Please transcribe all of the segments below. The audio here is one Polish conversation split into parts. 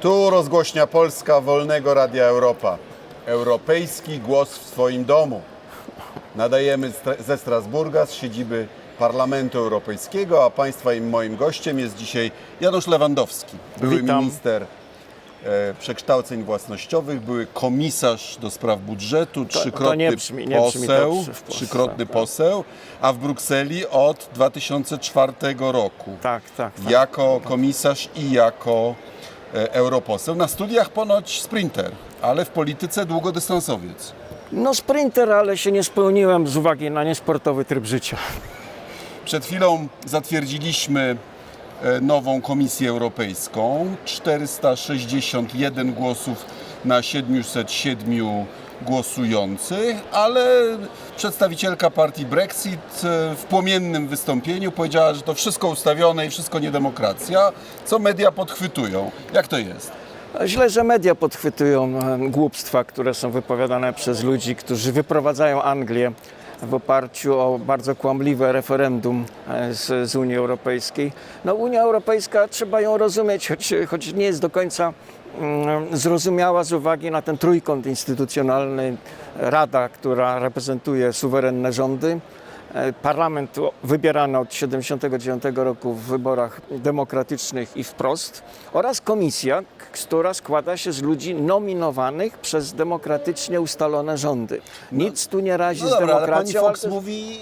Tu rozgłośnia Polska Wolnego Radia Europa. Europejski głos w swoim domu. Nadajemy ze Strasburga, z siedziby Parlamentu Europejskiego, a Państwa i moim gościem jest dzisiaj Janusz Lewandowski, były Witam. minister e, przekształceń własnościowych, były komisarz do spraw budżetu, trzykrotny nie brzmi- nie brzmi poseł, Polsce, trzykrotny tak. poseł, a w Brukseli od 2004 roku Tak, tak. tak. jako komisarz i jako europoseł. Na studiach ponoć sprinter, ale w polityce długodystansowiec. No sprinter, ale się nie spełniłem z uwagi na niesportowy tryb życia. Przed chwilą zatwierdziliśmy e, nową Komisję Europejską. 461 głosów na 707 głosujących, ale przedstawicielka partii Brexit e, w płomiennym wystąpieniu powiedziała, że to wszystko ustawione i wszystko niedemokracja, co media podchwytują. Jak to jest? Źle, że media podchwytują e, głupstwa, które są wypowiadane przez ludzi, którzy wyprowadzają Anglię w oparciu o bardzo kłamliwe referendum e, z, z Unii Europejskiej. No Unia Europejska, trzeba ją rozumieć, choć, choć nie jest do końca zrozumiała z uwagi na ten trójkąt instytucjonalny, Rada, która reprezentuje suwerenne rządy, E, Parlament wybierany od 1979 roku w wyborach demokratycznych i wprost oraz komisja, która składa się z ludzi nominowanych przez demokratycznie ustalone rządy. Nic tu nie razi No z dobra, ale pani demokracją. Fox mówi,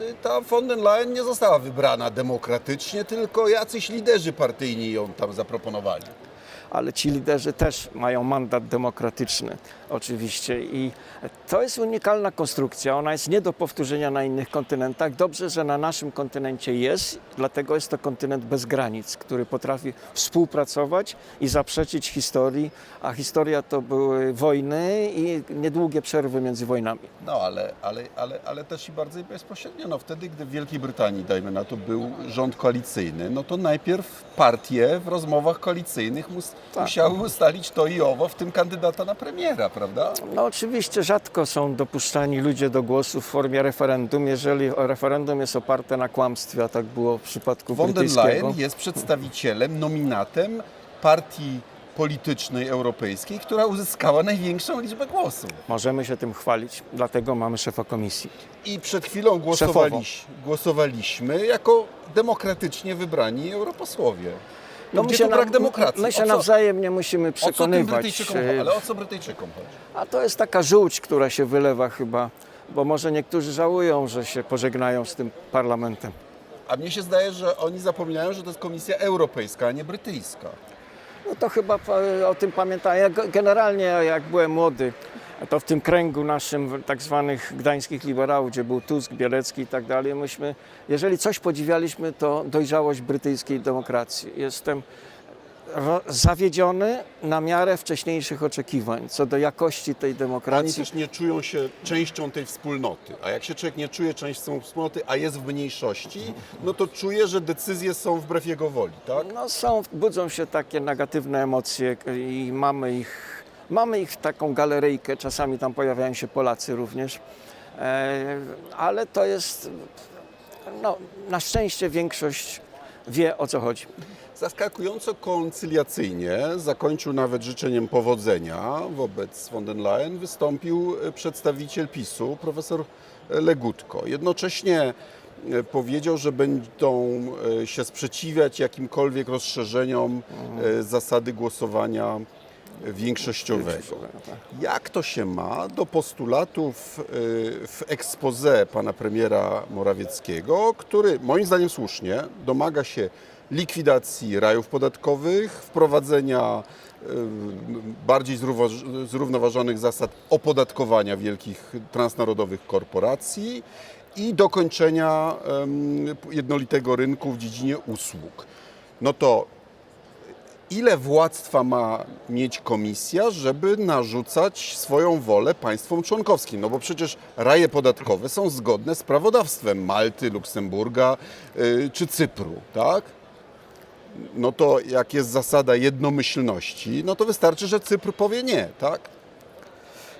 y, ta von der Leyen nie została wybrana demokratycznie, tylko jacyś liderzy partyjni ją tam zaproponowali. Ale ci liderzy też mają mandat demokratyczny, oczywiście. I to jest unikalna konstrukcja. Ona jest nie do powtórzenia na innych kontynentach. Dobrze, że na naszym kontynencie jest, dlatego jest to kontynent bez granic, który potrafi współpracować i zaprzeczyć historii. A historia to były wojny i niedługie przerwy między wojnami. No ale, ale, ale, ale też i bardzo bezpośrednio. No, wtedy, gdy w Wielkiej Brytanii, dajmy na to, był rząd koalicyjny, no to najpierw partie w rozmowach koalicyjnych mus, Tak. musiały ustalić to i owo, w tym kandydata na premiera, prawda? No oczywiście rzadko są dopuszczani ludzie do głosu w formie referendum, jeżeli referendum jest oparte na kłamstwie, a tak było w przypadku Von der. Leyen jest przedstawicielem, nominatem partii politycznej europejskiej, która uzyskała największą liczbę głosów. Możemy się tym chwalić, dlatego mamy szefa komisji. I przed chwilą głosowaliś, głosowaliśmy jako demokratycznie wybrani europosłowie. No, Gdzie tu brak demokracji? My się O co- nawzajem nie musimy O co tym przekonywać. Brytyjczykom e, chodzi? Ale o co Brytyjczykom chodzi? A to jest taka żółć, która się wylewa chyba, bo może niektórzy żałują, że się pożegnają z tym parlamentem. A mnie się zdaje, że oni zapominają, że to jest Komisja Europejska, a nie brytyjska. No to chyba pa- o tym pamiętam. Ja ge- generalnie jak byłem młody, to w tym kręgu naszym tak zwanych gdańskich liberałów, gdzie był Tusk, Bielecki i tak dalej, myśmy, jeżeli coś podziwialiśmy, to dojrzałość brytyjskiej demokracji. Jestem zawiedziony na miarę wcześniejszych oczekiwań co do jakości tej Oni demokracji. też nie czują się częścią tej wspólnoty. A jak się człowiek nie czuje częścią wspólnoty, a jest w mniejszości, no to czuje, że decyzje są wbrew jego woli, tak? No są, budzą się takie negatywne emocje i mamy ich, mamy ich taką galeryjkę, czasami tam pojawiają się Polacy również, e, ale to jest, no na szczęście większość wie o co chodzi. Zaskakująco koncyliacyjnie zakończył nawet życzeniem powodzenia wobec von der Leyen wystąpił e, przedstawiciel PiSu, profesor Legutko. Jednocześnie e, powiedział, że będą się sprzeciwiać jakimkolwiek rozszerzeniom e, zasady głosowania większościowego. Jak to się ma do postulatów y, w expose pana premiera Morawieckiego, który moim zdaniem słusznie domaga się likwidacji rajów podatkowych, wprowadzenia y, bardziej zrówno- zrównoważonych zasad opodatkowania wielkich transnarodowych korporacji i dokończenia jednolitego rynku w dziedzinie usług. No to ile władztwa ma mieć komisja, żeby narzucać swoją wolę państwom członkowskim? No bo przecież raje podatkowe są zgodne z prawodawstwem Malty, Luksemburga yy, czy Cypru, tak? No to jak jest zasada jednomyślności, no to wystarczy, że Cypr powie nie, tak?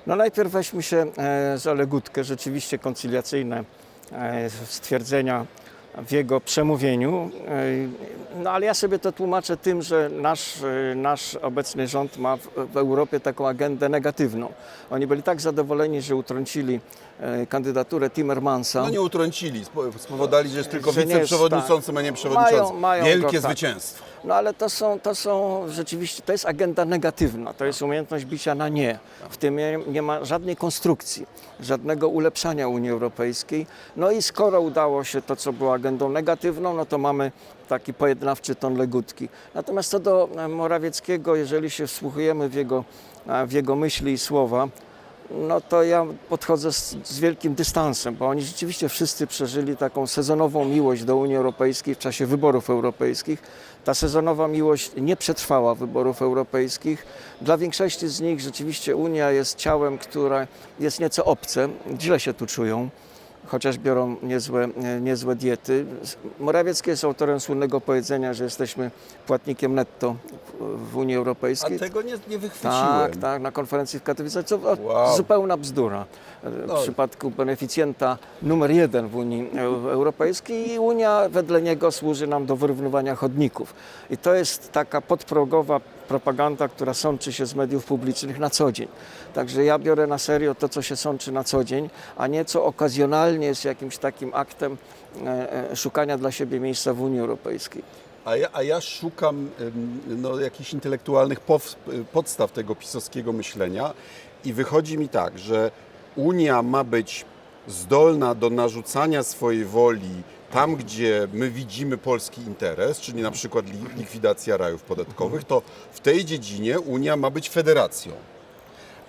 No najpierw weźmy się e, za legutkę, rzeczywiście koncyliacyjne e, stwierdzenia w jego przemówieniu. No ale ja sobie to tłumaczę tym, że nasz, e, nasz obecny rząd ma w, w Europie taką agendę negatywną. Oni byli tak zadowoleni, że utrącili kandydaturę Timmermansa. No nie utrącili, spo- spowodowali, że jest tylko Że jest wiceprzewodniczącym, a nie przewodniczącym. Mają- mają Wielkie go, tak. zwycięstwo. No ale to są, to są rzeczywiście, to jest agenda negatywna, to jest umiejętność bicia na nie. W tym nie, nie ma żadnej konstrukcji, żadnego ulepszania Unii Europejskiej. No i skoro udało się to, co było agendą negatywną, no to mamy taki pojednawczy ton legutki. Natomiast co do e, Morawieckiego, jeżeli się wsłuchujemy w jego, e, w jego myśli i słowa, no to ja podchodzę z, z wielkim dystansem, bo oni rzeczywiście wszyscy przeżyli taką sezonową miłość do Unii Europejskiej w czasie wyborów europejskich. Ta sezonowa miłość nie przetrwała wyborów europejskich. Dla większości z nich rzeczywiście Unia jest ciałem, które jest nieco obce, źle się tu czują chociaż biorą niezłe, e, niezłe diety. Morawiecki jest autorem słynnego powiedzenia, że jesteśmy płatnikiem netto w- Unii A Europejskiej. tego nie, nie wychwyciłem. Tak, tak, na konferencji w Katowicach. Co, Wow. Zupełna bzdura. W przypadku beneficjenta numer jeden w Unii Eu- Europejskiej i Unia wedle niego służy nam do wyrównywania chodników. I to jest taka podprogowa propaganda, która sączy się z mediów publicznych na co dzień. Także ja biorę na serio to, co się sączy na co dzień, a nie co okazjonalnie jest jakimś takim aktem e, e, szukania dla siebie miejsca w Unii Europejskiej. A ja, a ja szukam no, jakichś intelektualnych podstaw tego pisowskiego myślenia i wychodzi mi tak, że Unia ma być zdolna do narzucania swojej woli tam, gdzie my widzimy polski interes, czyli na przykład li- likwidacja rajów podatkowych, to w tej dziedzinie Unia ma być federacją.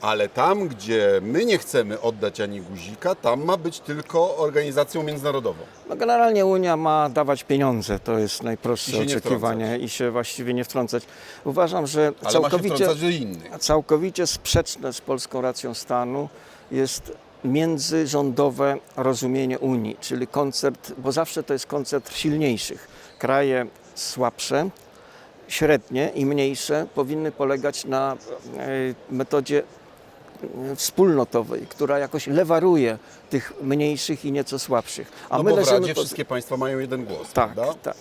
Ale tam, gdzie my nie chcemy oddać ani guzika, tam ma być tylko organizacją międzynarodową. No generalnie Unia ma dawać pieniądze, to jest I najprostsze nie oczekiwanie i się właściwie nie wtrącać. Uważam, że Ale całkowicie, wtrącać całkowicie sprzeczne z polską racją stanu jest międzyrządowe rozumienie Unii, czyli koncert, bo zawsze to jest koncert silniejszych. Kraje słabsze, średnie i mniejsze powinny polegać na e, metodzie wspólnotowej, która jakoś lewaruje tych mniejszych i nieco słabszych. A No my bo w Radzie pod- wszystkie państwa mają jeden głos, tak, prawda? tak.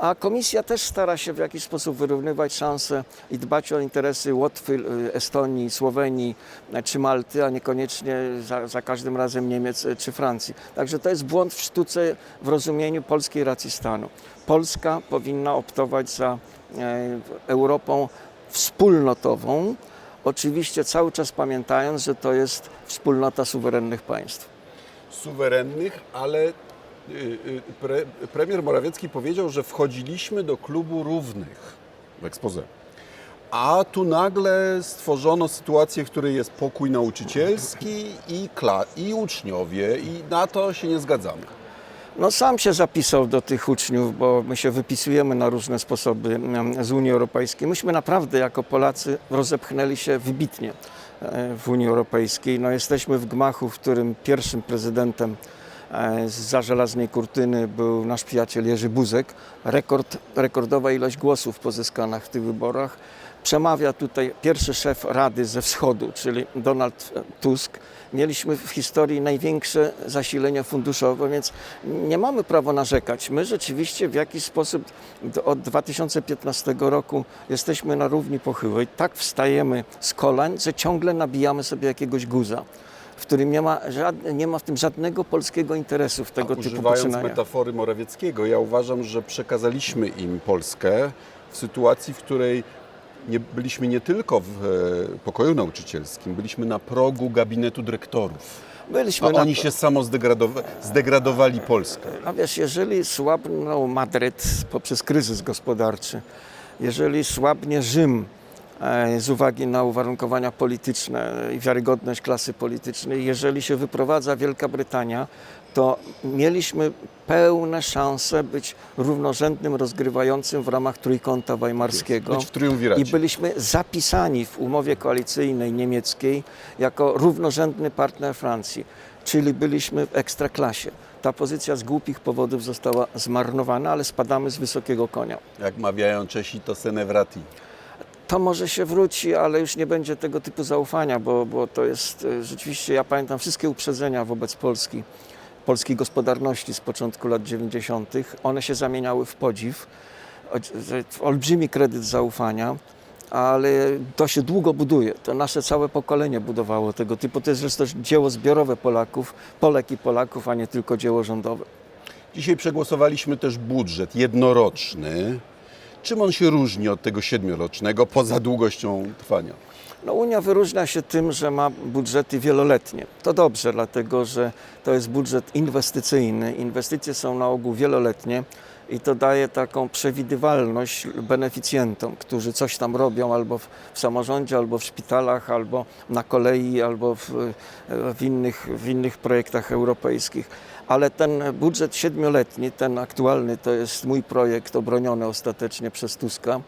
A komisja też stara się w jakiś sposób wyrównywać szanse i dbać o interesy Łotwy, y, Estonii, Słowenii e, czy Malty, a niekoniecznie za, za każdym razem Niemiec e, czy Francji. Także to jest błąd w sztuce w rozumieniu polskiej racji stanu. Polska powinna optować za Europą wspólnotową, oczywiście cały czas pamiętając, że to jest wspólnota suwerennych państw. Suwerennych, ale y, y, pre, premier Morawiecki powiedział, że wchodziliśmy do klubu równych w ekspoze. A tu nagle stworzono sytuację, w której jest pokój nauczycielski i, kla, i uczniowie i na to się nie zgadzamy. No sam się zapisał do tych uczniów, bo my się wypisujemy na różne sposoby z Unii Europejskiej. Myśmy naprawdę jako Polacy rozepchnęli się wybitnie e, w Unii Europejskiej. No jesteśmy w gmachu, w którym pierwszym prezydentem e, za żelaznej kurtyny był nasz przyjaciel Jerzy Buzek. Rekord, rekordowa ilość głosów pozyskanych w tych wyborach. Przemawia tutaj pierwszy szef Rady ze Wschodu, czyli Donald Tusk. Mieliśmy w historii największe zasilenia funduszowe, więc nie mamy prawa narzekać. My rzeczywiście w jakiś sposób od 2015 roku jesteśmy na równi pochyłej. Tak wstajemy z kolan, że ciągle nabijamy sobie jakiegoś guza, w którym nie ma, żadne, nie ma w tym żadnego polskiego interesu w tego A typu używając poczynania. metafory Morawieckiego, ja uważam, że przekazaliśmy im Polskę w sytuacji, w której nie, byliśmy nie tylko w e, pokoju nauczycielskim, byliśmy na progu gabinetu dyrektorów. Byliśmy A na oni się samo zdegradowa- zdegradowali Polskę. A wiesz, jeżeli słabnął Madryt poprzez kryzys gospodarczy, jeżeli słabnie Rzym e, z uwagi na uwarunkowania polityczne i wiarygodność klasy politycznej, jeżeli się wyprowadza Wielka Brytania, to mieliśmy pełne szanse być równorzędnym rozgrywającym w ramach Trójkąta Weimarskiego. I byliśmy zapisani w umowie koalicyjnej niemieckiej jako równorzędny partner Francji, czyli byliśmy w ekstraklasie. Ta pozycja z głupich powodów została zmarnowana, ale spadamy z wysokiego konia. Jak mawiają Czesi, to senevrati. To może się wróci, ale już nie będzie tego typu zaufania, bo, bo to jest e, rzeczywiście, ja pamiętam wszystkie uprzedzenia wobec Polski polskiej gospodarności z początku lat 90., one się zamieniały w podziw, w olbrzymi kredyt zaufania, ale to się długo buduje. To nasze całe pokolenie budowało tego typu. To jest zresztą dzieło zbiorowe Polaków, Polek i Polaków, a nie tylko dzieło rządowe. Dzisiaj przegłosowaliśmy też budżet jednoroczny. Czym on się różni od tego siedmiorocznego poza długością trwania? No, Unia wyróżnia się tym, że ma budżety wieloletnie. To dobrze, dlatego że to jest budżet inwestycyjny. Inwestycje są na ogół wieloletnie i to daje taką przewidywalność beneficjentom, którzy coś tam robią albo w, samorządzie, albo w szpitalach, albo na kolei, albo w, w, innych, w innych projektach europejskich. Ale ten budżet siedmioletni, ten aktualny, to jest mój projekt obroniony ostatecznie przez Tuska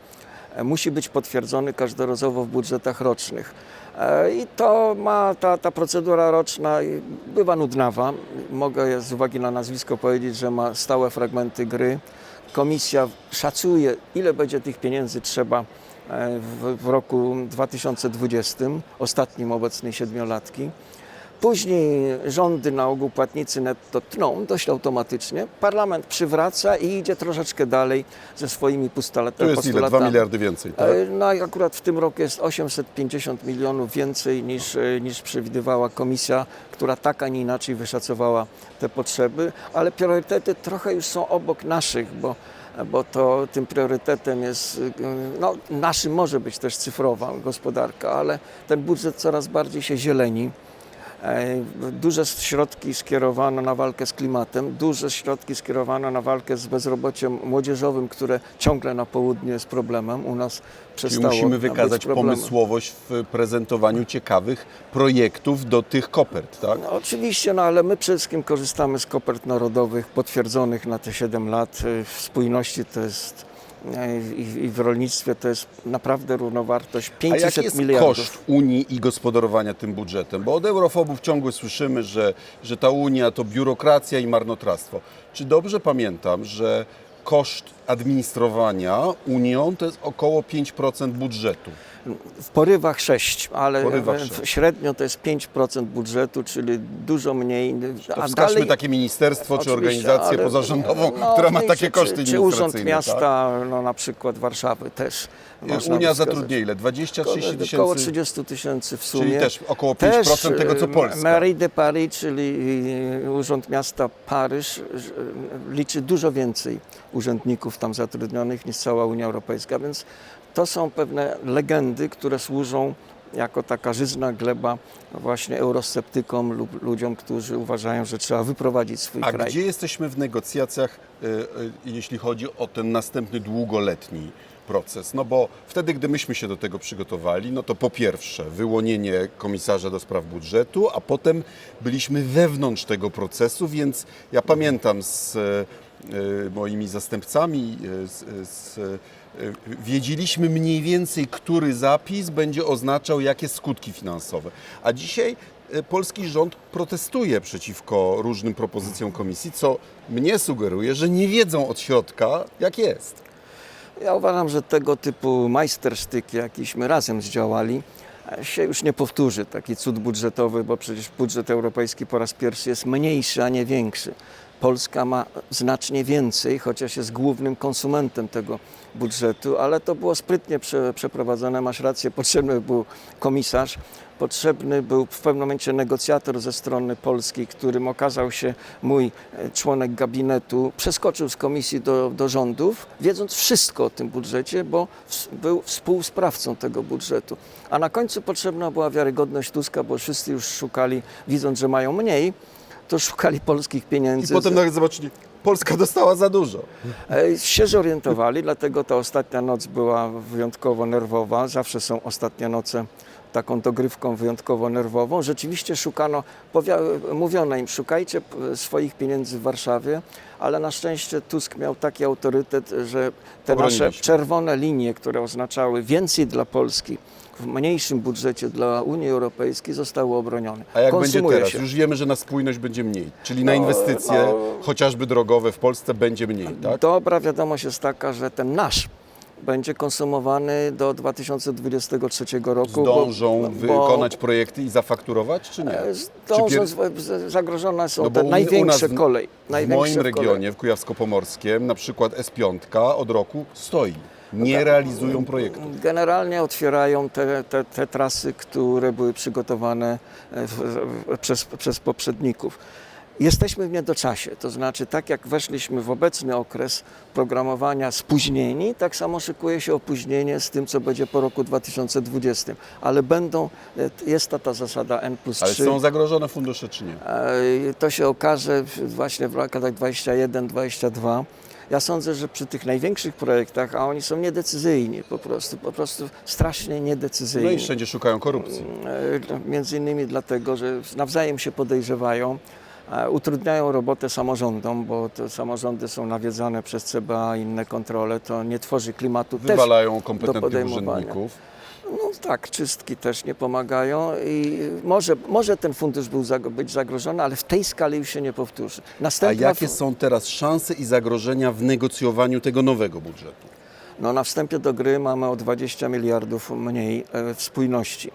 musi być potwierdzony każdorazowo w budżetach rocznych. E, I to ma, ta, ta procedura roczna bywa nudnawa. Mogę z uwagi na nazwisko powiedzieć, że ma stałe fragmenty gry. Komisja szacuje, ile będzie tych pieniędzy trzeba e, w, w roku 2020, ostatnim obecnej siedmiolatki. Później rządy na ogół płatnicy netto tną dość automatycznie. Parlament przywraca i idzie troszeczkę dalej ze swoimi postula- To jest ile? postulatami. 2 miliardy więcej, tak? E, No i akurat w tym roku jest 850 milionów więcej niż, e, niż przewidywała komisja, która tak, a nie inaczej wyszacowała te potrzeby, ale priorytety trochę już są obok naszych, bo bo to tym priorytetem jest, y, no naszym może być też cyfrowa gospodarka, ale ten budżet coraz bardziej się zieleni. E, Duże środki skierowano na walkę z klimatem, duże środki skierowano na walkę z bezrobociem młodzieżowym, które ciągle na południu jest problemem. U nas Czyli przestało musimy być wykazać pomysłowość w prezentowaniu ciekawych projektów do tych kopert, tak? No, oczywiście, no ale my przede wszystkim korzystamy z kopert narodowych potwierdzonych na te 7 lat. Y, W spójności to jest i i w rolnictwie to jest naprawdę równowartość A 500 jaki jest miliardów. koszt Unii i gospodarowania tym budżetem? Bo od eurofobów ciągle słyszymy, że, że ta Unia to biurokracja i marnotrawstwo. Czy dobrze pamiętam, że koszt administrowania Unią to jest około 5% budżetu? W porywach 6, ale porywach w- sześć. średnio to jest 5% budżetu, czyli dużo mniej. To wskażmy takie ministerstwo czy organizację pozarządową, no, która ma czy- takie koszty czy, czy Urząd. Miasta, no, na przykład Warszawy też. tak? Unia zatrudnia ile? 20-30 Około tysięcy? 30 tysięcy w sumie. Czyli też około 5% tego, co e, Polska. Mairie de Paris, czyli e, Urząd Miasta Paryż, e, liczy dużo więcej urzędników tam zatrudnionych niż cała Unia Europejska, więc to są pewne legendy, które służą jako taka żyzna gleba właśnie eurosceptykom lub ludziom, którzy uważają, że trzeba wyprowadzić swój A kraj. gdzie jesteśmy w negocjacjach, y, y, jeśli chodzi o ten następny długoletni proces? No bo wtedy, gdy myśmy się do tego przygotowali, no to po pierwsze wyłonienie komisarza do spraw budżetu, a potem byliśmy wewnątrz tego procesu, więc ja pamiętam z y, moimi zastępcami, z, z, wiedzieliśmy mniej więcej, który zapis będzie oznaczał jakie skutki finansowe. A dzisiaj e, polski rząd protestuje przeciwko różnym propozycjom komisji, co mnie sugeruje, że nie wiedzą od środka, jak jest. Ja uważam, że tego typu majstersztyk, jakiśmy razem zdziałali, e, się już nie powtórzy. Taki cud budżetowy, bo przecież budżet europejski po raz pierwszy jest mniejszy, a nie większy. Polska ma znacznie więcej, chociaż jest głównym konsumentem tego budżetu, ale to było sprytnie prze, przeprowadzone. Masz rację, potrzebny był komisarz, potrzebny był w pewnym momencie negocjator ze strony polskiej, którym okazał się mój e, członek gabinetu. Przeskoczył z komisji do, do rządów, wiedząc wszystko o tym budżecie, bo ws- był współsprawcą tego budżetu. A na końcu potrzebna była wiarygodność Tuska, bo wszyscy już szukali, widząc, że mają mniej, to szukali polskich I pieniędzy. potem nagle zobaczyli, Polska dostała za dużo. E, się zorientowali, dlatego ta ostatnia noc była wyjątkowo nerwowa. Zawsze są ostatnie noce taką dogrywką wyjątkowo nerwową. Rzeczywiście szukano, mówiono im, szukajcie swoich pieniędzy w Warszawie, ale na szczęście Tusk miał taki autorytet, że te nasze czerwone linie, które oznaczały więcej dla Polski w mniejszym budżecie dla Unii Europejskiej zostały obronione. A jak będzie Konsumuje teraz? się. Już wiemy, że na spójność będzie mniej. Czyli na No, inwestycje, no. chociażby drogowe w Polsce, będzie mniej, tak? Dobra wiadomość jest taka, że ten nasz będzie konsumowany do 2023 roku. bo- Zdążą bo- wykonać projekty i zafakturować, czy nie? e, Czy Zdążą, pier- z- z- zagrożone są No bo te u- największe kolej. W moim kolej. regionie, w Kujawsko-Pomorskim, na przykład S5 od roku stoi. Nie realizują projektu. Generalnie otwierają te, te, te trasy, które były przygotowane e, w, przez, przez poprzedników. Jesteśmy w niedoczasie, to znaczy tak jak weszliśmy w obecny okres programowania spóźnieni, tak samo szykuje się opóźnienie z tym, co będzie po roku 2020. Ale będą, e, jest ta, ta zasada N plus 3. Ale są zagrożone fundusze, czy nie? E, To się okaże właśnie w latach 21-22. Ja sądzę, że przy tych największych projektach, a oni są niedecyzyjni po prostu, po prostu strasznie No niedecyzyjni. i wszędzie szukają korupcji. E, Między innymi dlatego, że nawzajem się podejrzewają, e, utrudniają robotę samorządom, bo te samorządy są nawiedzane przez CBA inne kontrole, to nie tworzy klimatu też Wywalają kompetentnych podejmowania. urzędników. No tak, czystki też nie pomagają i może, może ten fundusz był zag- być zagrożony, ale w tej skali już się nie powtórzy. A Następna jakie fu- są teraz szanse i zagrożenia w negocjowaniu tego nowego budżetu? No, na wstępie do gry mamy o 20 miliardów mniej e, w spójności.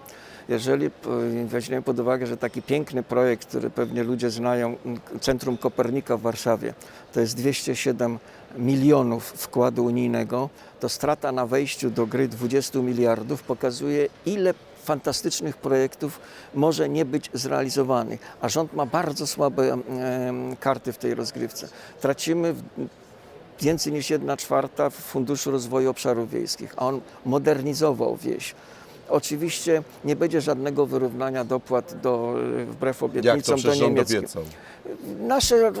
Jeżeli weźmiemy pod uwagę, że taki piękny projekt, który pewnie ludzie znają, Centrum Kopernika w Warszawie, to jest 207 milionów wkładu unijnego, to strata na wejściu do gry 20 miliardów pokazuje, ile fantastycznych projektów może nie być zrealizowanych, a rząd ma bardzo słabe em, karty w tej rozgrywce. Tracimy więcej niż 1 czwarta w Funduszu Rozwoju Obszarów Wiejskich, a on modernizował wieś. Oczywiście nie będzie żadnego wyrównania dopłat do, wbrew Jak to obietnicom do niemieckim. obiecał? Nasze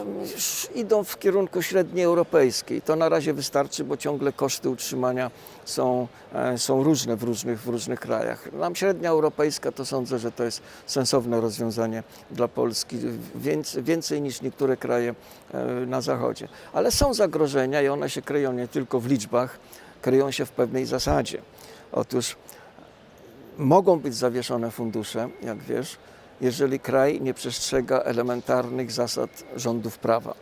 idą w kierunku średniej europejskiej. To na razie wystarczy, bo ciągle koszty utrzymania są, e, są różne w różnych, w różnych krajach. Nam średnia europejska to sądzę, że to jest sensowne rozwiązanie dla Polski, więcej, więcej niż niektóre kraje e, na zachodzie. Ale są zagrożenia i one się kryją nie tylko w liczbach, kryją się w pewnej zasadzie. Otóż mogą być zawieszone fundusze, jak wiesz, jeżeli kraj nie przestrzega elementarnych zasad rządów prawa.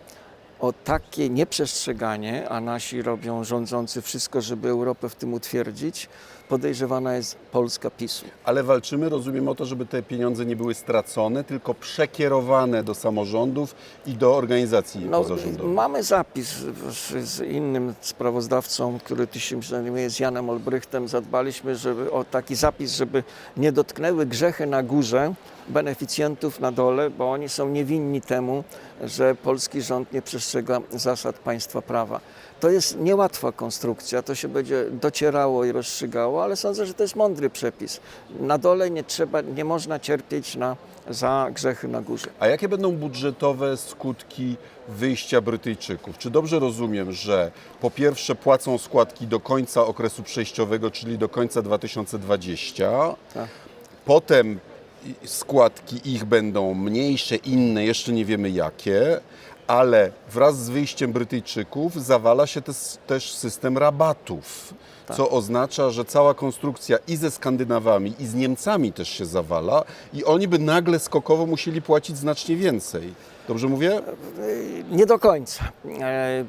O takie nieprzestrzeganie, a nasi robią rządzący wszystko, żeby Europę w tym utwierdzić, podejrzewana jest Polska PiSu. Ale walczymy, rozumiem, o to, żeby te pieniądze nie były stracone, tylko przekierowane do samorządów i do organizacji No, pozarządowych. mamy zapis z, innym sprawozdawcą, który tu się zajmuje, z Janem Olbrychtem. Zadbaliśmy żeby, o taki zapis, żeby nie dotknęły grzechy na górze beneficjentów na dole, bo oni są niewinni temu, że polski rząd nie przestrzega zasad państwa prawa. To jest niełatwa konstrukcja, to się będzie docierało i rozstrzygało, ale sądzę, że to jest mądry przepis. Na dole nie trzeba, nie można cierpieć na, za grzechy na górze. A jakie będą budżetowe skutki wyjścia Brytyjczyków? Czy dobrze rozumiem, że po pierwsze płacą składki do końca okresu przejściowego, czyli do końca 2020, Tak. potem składki ich będą mniejsze, inne, jeszcze nie wiemy jakie, ale wraz z wyjściem Brytyjczyków zawala się też, też system rabatów, co oznacza, że cała konstrukcja i ze Skandynawami, i z Niemcami też się zawala i oni by nagle skokowo musieli płacić znacznie więcej. Dobrze mówię? Nie do końca. E,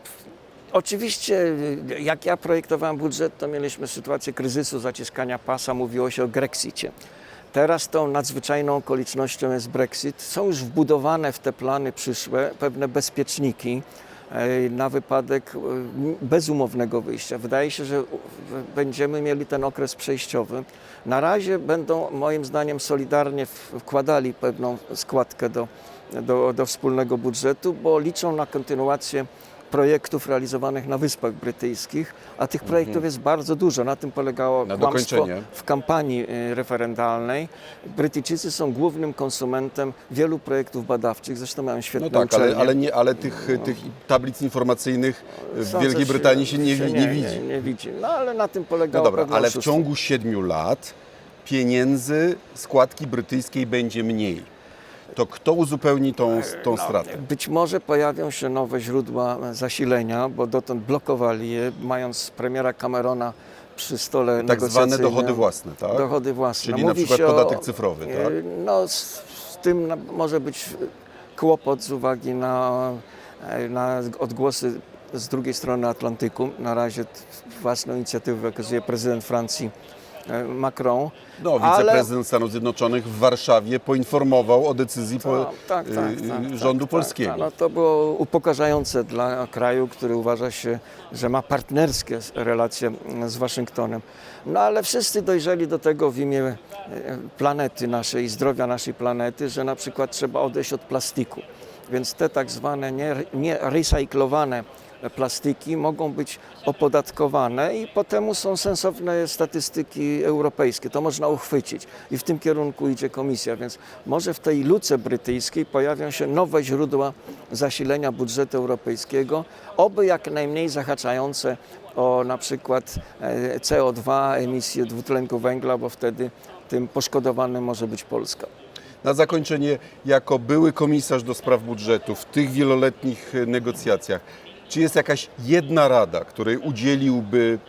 Oczywiście, jak ja projektowałem budżet, to mieliśmy sytuację kryzysu, zaciskania pasa, mówiło się o Grexicie. Teraz tą nadzwyczajną okolicznością jest Brexit. Są już wbudowane w te plany przyszłe pewne bezpieczniki e, na wypadek e, bezumownego wyjścia. Wydaje się, że będziemy mieli ten okres przejściowy. Na razie będą moim zdaniem solidarnie wkładali pewną składkę do, do, do wspólnego budżetu, bo liczą na kontynuację projektów realizowanych na Wyspach Brytyjskich, a tych projektów jest bardzo dużo. Na tym polegało Mhm. Na kłamstwo w kampanii y, referendalnej. Brytyjczycy są głównym konsumentem wielu projektów badawczych, zresztą mają świetne No tak, ale, ale, nie, ale tych, tych tablic informacyjnych w Wielkiej Brytanii się nie, się nie, widzi. Nie, nie widzi. No ale na tym No polegało dobra, pewne ale w ciągu siedmiu lat pieniędzy składki brytyjskiej będzie mniej. To kto uzupełni tą, tą stratę? Być może pojawią się nowe źródła zasilenia, bo dotąd blokowali je, mając premiera Camerona przy stole Tak zwane dochody własne, tak? Dochody własne. Czyli na Mówi przykład się o- podatek cyfrowy, tak? e, No, z, z tym na- może być kłopot z uwagi na, e, na odgłosy z drugiej strony Atlantyku. Na razie własną inicjatywę okazuje prezydent Francji Macron. No, Ale- wiceprezydent Stanów Zjednoczonych w Warszawie poinformował o decyzji po, Tak, tak, tak, y, tak, rządu tak, polskiego. Tak, no to było upokarzające dla kraju, który uważa się, że ma partnerskie relacje z Waszyngtonem. No ale wszyscy dojrzeli do tego w imię e, planety naszej, zdrowia naszej planety, że na przykład trzeba odejść od plastiku. Więc te tak zwane nie, nie plastiki mogą być opodatkowane i po temu są sensowne statystyki europejskie. To można uchwycić i w tym kierunku idzie komisja, więc może w tej luce brytyjskiej pojawią się nowe źródła zasilenia budżetu europejskiego, oby jak najmniej zahaczające o na przykład e, CO2, emisję dwutlenku węgla, bo wtedy tym poszkodowanym może być Polska. Na zakończenie, jako były komisarz do spraw budżetu w tych wieloletnich e, negocjacjach, czy jest jakaś jedna rada, której udzieliłby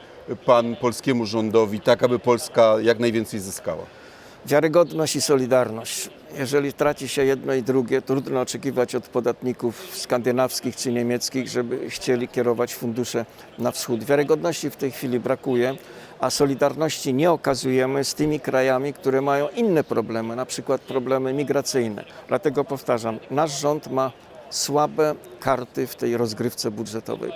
Pan polskiemu rządowi, tak aby Polska jak najwięcej zyskała? Wiarygodność i solidarność. Jeżeli traci się jedno i drugie, trudno oczekiwać od podatników skandynawskich czy niemieckich, żeby chcieli kierować fundusze na wschód. Wiarygodności w tej chwili brakuje, a solidarności nie okazujemy z tymi krajami, które mają inne problemy, na przykład problemy migracyjne. Dlatego powtarzam, nasz rząd ma słabe karty w tej rozgrywce budżetowej.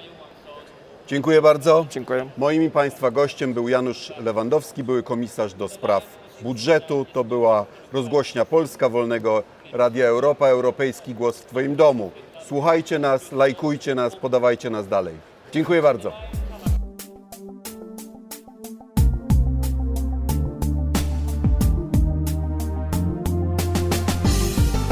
Dziękuję bardzo. Dziękuję. Moim i Państwa gościem był Janusz Lewandowski, były komisarz do spraw budżetu. To była rozgłośnia Polska Wolnego Radia Europa, Europejski Głos w Twoim domu. Słuchajcie nas, lajkujcie nas, podawajcie nas dalej. Dziękuję bardzo.